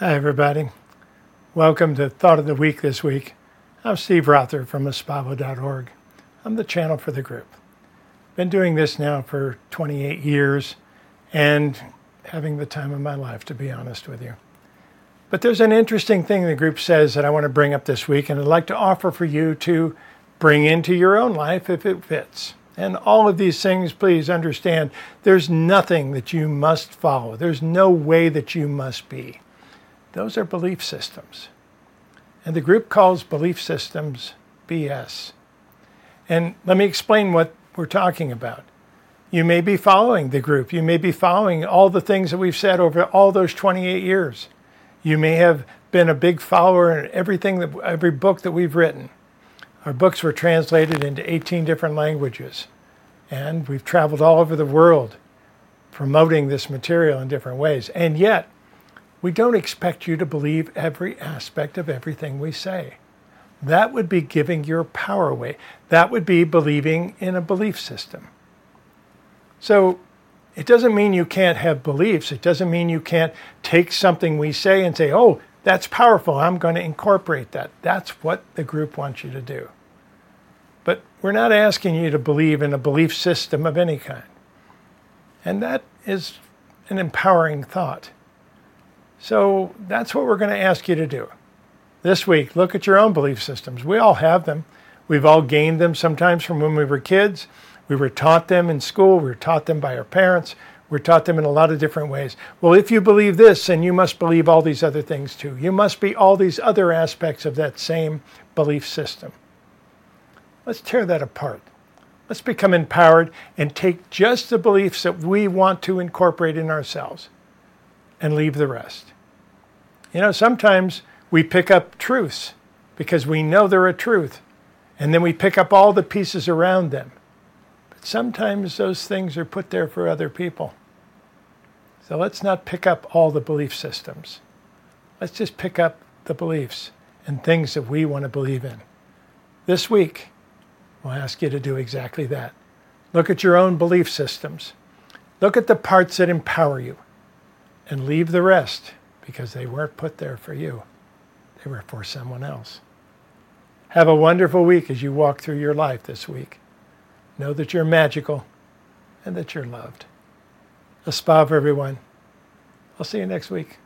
Hi, everybody. Welcome to Thought of the Week this week. I'm Steve Rother from Espavo.org. I'm the channel for the group. Been doing this now for 28 years and having the time of my life, to be honest with you. But there's an interesting thing the group says that I want to bring up this week, and I'd like to offer for you to bring into your own life if it fits. And all of these things, please understand, there's nothing that you must follow. There's no way that you must be. Those are belief systems. And the group calls belief systems BS. And let me explain what we're talking about. You may be following the group. You may be following all the things that we've said over all those 28 years. You may have been a big follower in everything that every book that we've written. Our books were translated into 18 different languages, and we've traveled all over the world promoting this material in different ways. And yet, we don't expect you to believe every aspect of everything we say. That would be giving your power away. That would be believing in a belief system. So it doesn't mean you can't have beliefs. It doesn't mean you can't take something we say and say, oh, that's powerful. I'm going to incorporate that. That's what the group wants you to do. But we're not asking you to believe in a belief system of any kind. And that is an empowering thought. So that's what we're going to ask you to do. This week, look at your own belief systems. We all have them. We've all gained them sometimes from when we were kids. We were taught them in school. We were taught them by our parents. We're taught them in a lot of different ways. Well, if you believe this, then you must believe all these other things too. You must be all these other aspects of that same belief system. Let's tear that apart. Let's become empowered and take just the beliefs that we want to incorporate in ourselves and leave the rest. You know, sometimes we pick up truths because we know they're a truth, and then we pick up all the pieces around them. But sometimes those things are put there for other people. So let's not pick up all the belief systems. Let's just pick up the beliefs and things that we want to believe in. This week, we'll ask you to do exactly that. Look at your own belief systems. Look at the parts that empower you and leave the rest because they weren't put there for you. They were for someone else. Have a wonderful week as you walk through your life this week. Know that you're magical and that you're loved. Espavo everyone. I'll see you next week.